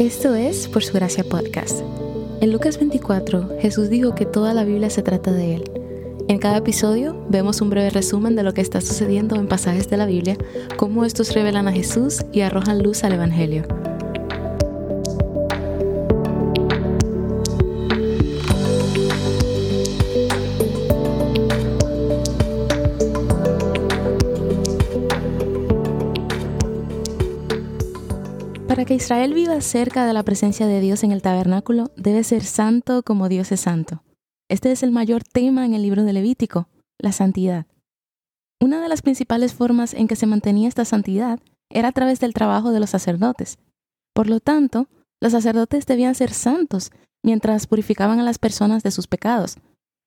Esto es Por Su Gracia Podcast. En Lucas 24, Jesús dijo que toda la Biblia se trata de Él. En cada episodio vemos un breve resumen de lo que está sucediendo en pasajes de la Biblia, cómo estos revelan a Jesús y arrojan luz al Evangelio. Que Israel viva cerca de la presencia de Dios en el tabernáculo, debe ser santo como Dios es santo. Este es el mayor tema en el libro de Levítico, la santidad. Una de las principales formas en que se mantenía esta santidad era a través del trabajo de los sacerdotes. Por lo tanto, los sacerdotes debían ser santos mientras purificaban a las personas de sus pecados,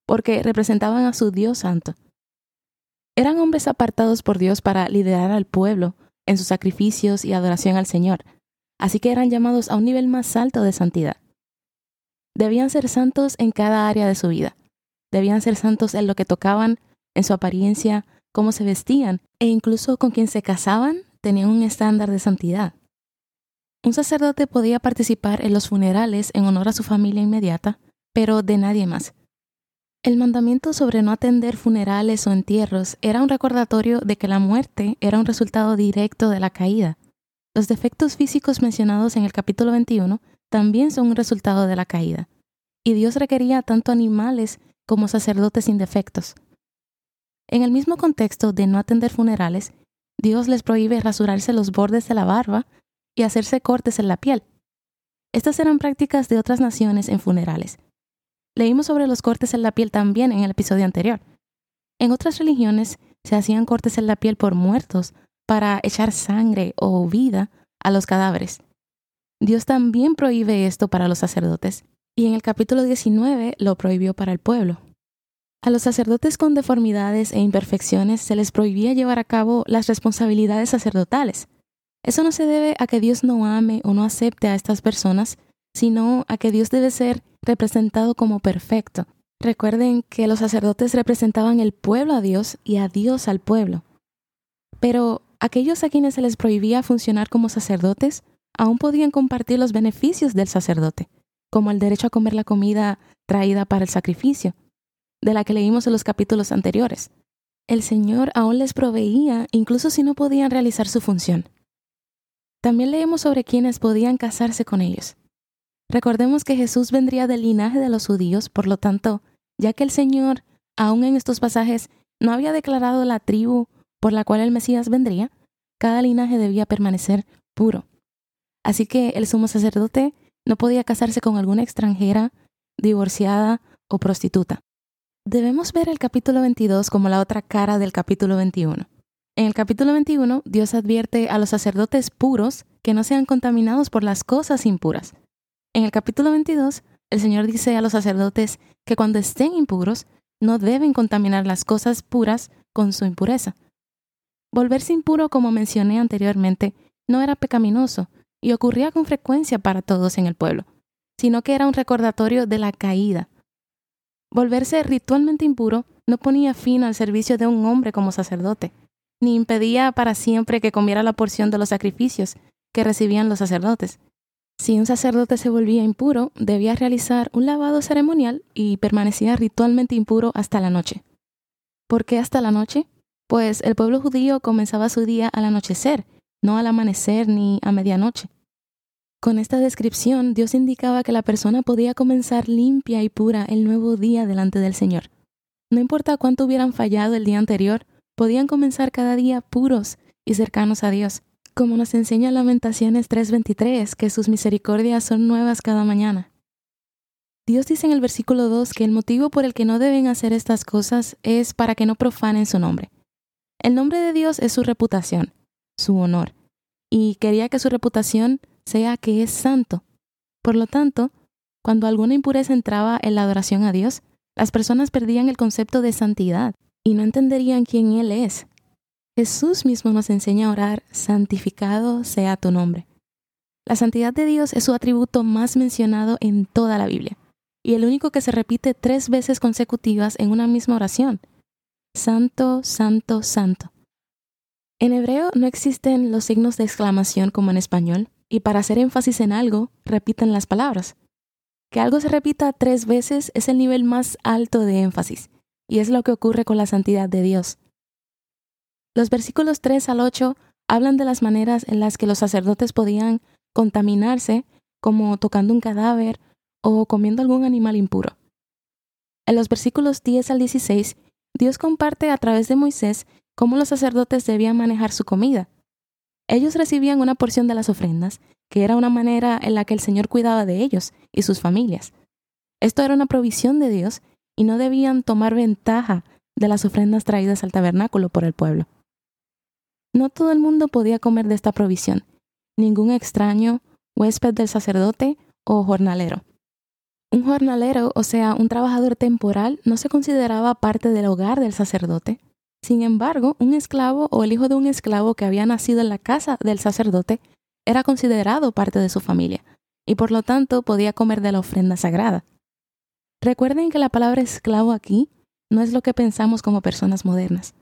porque representaban a su Dios santo. Eran hombres apartados por Dios para liderar al pueblo en sus sacrificios y adoración al Señor, así que eran llamados a un nivel más alto de santidad. Debían ser santos en cada área de su vida. Debían ser santos en lo que tocaban, en su apariencia, cómo se vestían, e incluso con quien se casaban tenían un estándar de santidad. Un sacerdote podía participar en los funerales en honor a su familia inmediata, pero de nadie más. El mandamiento sobre no atender funerales o entierros era un recordatorio de que la muerte era un resultado directo de la caída, los defectos físicos mencionados en el capítulo 21 también son un resultado de la caída, y Dios requería tanto animales como sacerdotes sin defectos. En el mismo contexto de no atender funerales, Dios les prohíbe rasurarse los bordes de la barba y hacerse cortes en la piel. Estas eran prácticas de otras naciones en funerales. Leímos sobre los cortes en la piel también en el episodio anterior. En otras religiones se hacían cortes en la piel por muertos para echar sangre o vida a los cadáveres. Dios también prohíbe esto para los sacerdotes, y en el capítulo 19 lo prohibió para el pueblo. A los sacerdotes con deformidades e imperfecciones se les prohibía llevar a cabo las responsabilidades sacerdotales. Eso no se debe a que Dios no ame o no acepte a estas personas, sino a que Dios debe ser representado como perfecto. Recuerden que los sacerdotes representaban el pueblo a Dios y a Dios al pueblo. Pero aquellos a quienes se les prohibía funcionar como sacerdotes aún podían compartir los beneficios del sacerdote, como el derecho a comer la comida traída para el sacrificio, de la que leímos en los capítulos anteriores. El Señor aún les proveía incluso si no podían realizar su función. También leemos sobre quienes podían casarse con ellos. Recordemos que Jesús vendría del linaje de los judíos, por lo tanto, ya que el Señor, aún en estos pasajes, no había declarado la tribu por la cual el Mesías vendría, cada linaje debía permanecer puro. Así que el sumo sacerdote no podía casarse con alguna extranjera, divorciada o prostituta. Debemos ver el capítulo 22 como la otra cara del capítulo 21. En el capítulo 21, Dios advierte a los sacerdotes puros que no sean contaminados por las cosas impuras. En el capítulo 22, el Señor dice a los sacerdotes que cuando estén impuros, no deben contaminar las cosas puras con su impureza. Volverse impuro, como mencioné anteriormente, no era pecaminoso y ocurría con frecuencia para todos en el pueblo, sino que era un recordatorio de la caída. Volverse ritualmente impuro no ponía fin al servicio de un hombre como sacerdote, ni impedía para siempre que comiera la porción de los sacrificios que recibían los sacerdotes. Si un sacerdote se volvía impuro, debía realizar un lavado ceremonial y permanecía ritualmente impuro hasta la noche. ¿Por qué hasta la noche? Pues el pueblo judío comenzaba su día al anochecer, no al amanecer ni a medianoche. Con esta descripción, Dios indicaba que la persona podía comenzar limpia y pura el nuevo día delante del Señor. No importa cuánto hubieran fallado el día anterior, podían comenzar cada día puros y cercanos a Dios. Como nos enseña Lamentaciones 3:23, que sus misericordias son nuevas cada mañana. Dios dice en el versículo 2 que el motivo por el que no deben hacer estas cosas es para que no profanen su nombre. El nombre de Dios es su reputación, su honor, y quería que su reputación sea que es santo. Por lo tanto, cuando alguna impureza entraba en la adoración a Dios, las personas perdían el concepto de santidad y no entenderían quién Él es. Jesús mismo nos enseña a orar, santificado sea tu nombre. La santidad de Dios es su atributo más mencionado en toda la Biblia, y el único que se repite tres veces consecutivas en una misma oración. Santo, Santo, Santo. En hebreo no existen los signos de exclamación como en español, y para hacer énfasis en algo, repiten las palabras. Que algo se repita tres veces es el nivel más alto de énfasis, y es lo que ocurre con la santidad de Dios. Los versículos 3 al 8 hablan de las maneras en las que los sacerdotes podían contaminarse, como tocando un cadáver o comiendo algún animal impuro. En los versículos 10 al 16, Dios comparte a través de Moisés cómo los sacerdotes debían manejar su comida. Ellos recibían una porción de las ofrendas, que era una manera en la que el Señor cuidaba de ellos y sus familias. Esto era una provisión de Dios y no debían tomar ventaja de las ofrendas traídas al tabernáculo por el pueblo. No todo el mundo podía comer de esta provisión, ningún extraño, huésped del sacerdote o jornalero. Un jornalero, o sea, un trabajador temporal, no se consideraba parte del hogar del sacerdote. Sin embargo, un esclavo o el hijo de un esclavo que había nacido en la casa del sacerdote era considerado parte de su familia, y por lo tanto podía comer de la ofrenda sagrada. Recuerden que la palabra esclavo aquí no es lo que pensamos como personas modernas.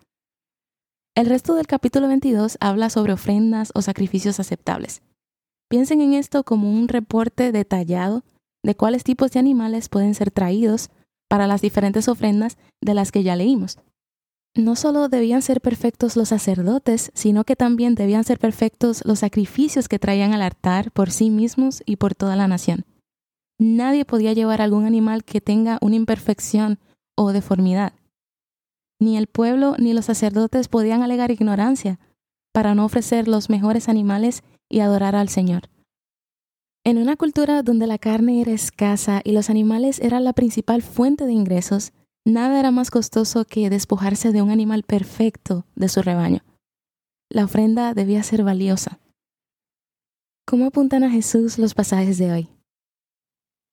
El resto del capítulo 22 habla sobre ofrendas o sacrificios aceptables. Piensen en esto como un reporte detallado de cuáles tipos de animales pueden ser traídos para las diferentes ofrendas de las que ya leímos. No solo debían ser perfectos los sacerdotes, sino que también debían ser perfectos los sacrificios que traían al altar por sí mismos y por toda la nación. Nadie podía llevar algún animal que tenga una imperfección o deformidad. Ni el pueblo ni los sacerdotes podían alegar ignorancia para no ofrecer los mejores animales y adorar al Señor. En una cultura donde la carne era escasa y los animales eran la principal fuente de ingresos, nada era más costoso que despojarse de un animal perfecto de su rebaño. La ofrenda debía ser valiosa. ¿Cómo apuntan a Jesús los pasajes de hoy?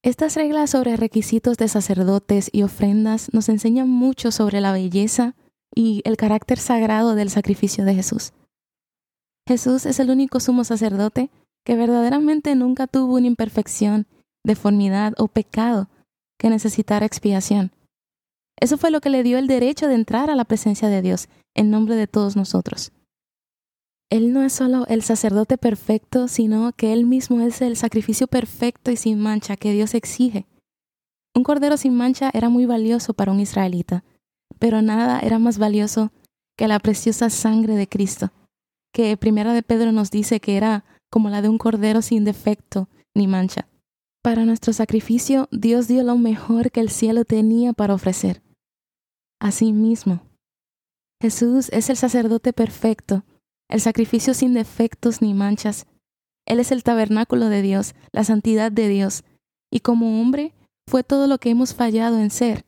Estas reglas sobre requisitos de sacerdotes y ofrendas nos enseñan mucho sobre la belleza y el carácter sagrado del sacrificio de Jesús. Jesús es el único sumo sacerdote que verdaderamente nunca tuvo una imperfección, deformidad o pecado que necesitara expiación. Eso fue lo que le dio el derecho de entrar a la presencia de Dios en nombre de todos nosotros. Él no es solo el sacerdote perfecto, sino que Él mismo es el sacrificio perfecto y sin mancha que Dios exige. Un cordero sin mancha era muy valioso para un israelita, pero nada era más valioso que la preciosa sangre de Cristo, que Primera de Pedro nos dice que era como la de un cordero sin defecto ni mancha. Para nuestro sacrificio, Dios dio lo mejor que el cielo tenía para ofrecer. Asimismo, Jesús es el sacerdote perfecto, el sacrificio sin defectos ni manchas. Él es el tabernáculo de Dios, la santidad de Dios, y como hombre fue todo lo que hemos fallado en ser.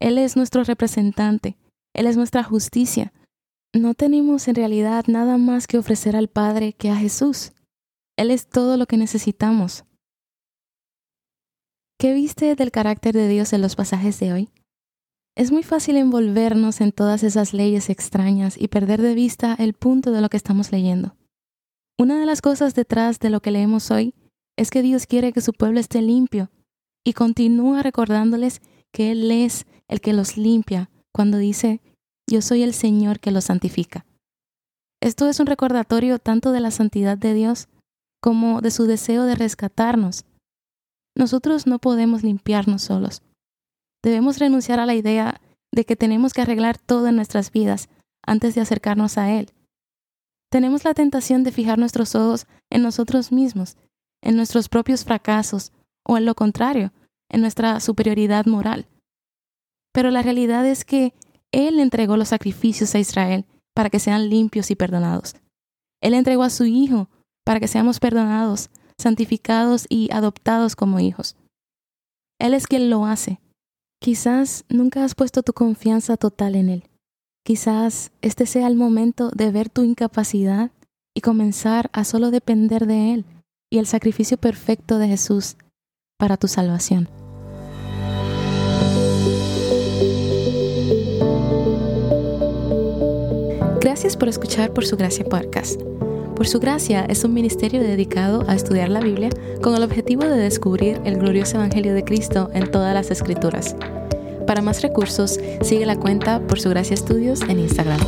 Él es nuestro representante, Él es nuestra justicia. No tenemos en realidad nada más que ofrecer al Padre que a Jesús. Él es todo lo que necesitamos. ¿Qué viste del carácter de Dios en los pasajes de hoy? Es muy fácil envolvernos en todas esas leyes extrañas y perder de vista el punto de lo que estamos leyendo. Una de las cosas detrás de lo que leemos hoy es que Dios quiere que su pueblo esté limpio y continúa recordándoles que Él es el que los limpia cuando dice, yo soy el Señor que los santifica. Esto es un recordatorio tanto de la santidad de Dios como de su deseo de rescatarnos. Nosotros no podemos limpiarnos solos. Debemos renunciar a la idea de que tenemos que arreglar todo en nuestras vidas antes de acercarnos a Él. Tenemos la tentación de fijar nuestros ojos en nosotros mismos, en nuestros propios fracasos, o en lo contrario, en nuestra superioridad moral. Pero la realidad es que Él entregó los sacrificios a Israel para que sean limpios y perdonados. Él entregó a su Hijo para que seamos perdonados, santificados y adoptados como hijos. Él es quien lo hace. Quizás nunca has puesto tu confianza total en Él. Quizás este sea el momento de ver tu incapacidad y comenzar a solo depender de Él y el sacrificio perfecto de Jesús para tu salvación. Gracias por escuchar por su gracia podcast. Por su gracia es un ministerio dedicado a estudiar la Biblia con el objetivo de descubrir el glorioso Evangelio de Cristo en todas las escrituras. Para más recursos, sigue la cuenta Por su gracia estudios en Instagram.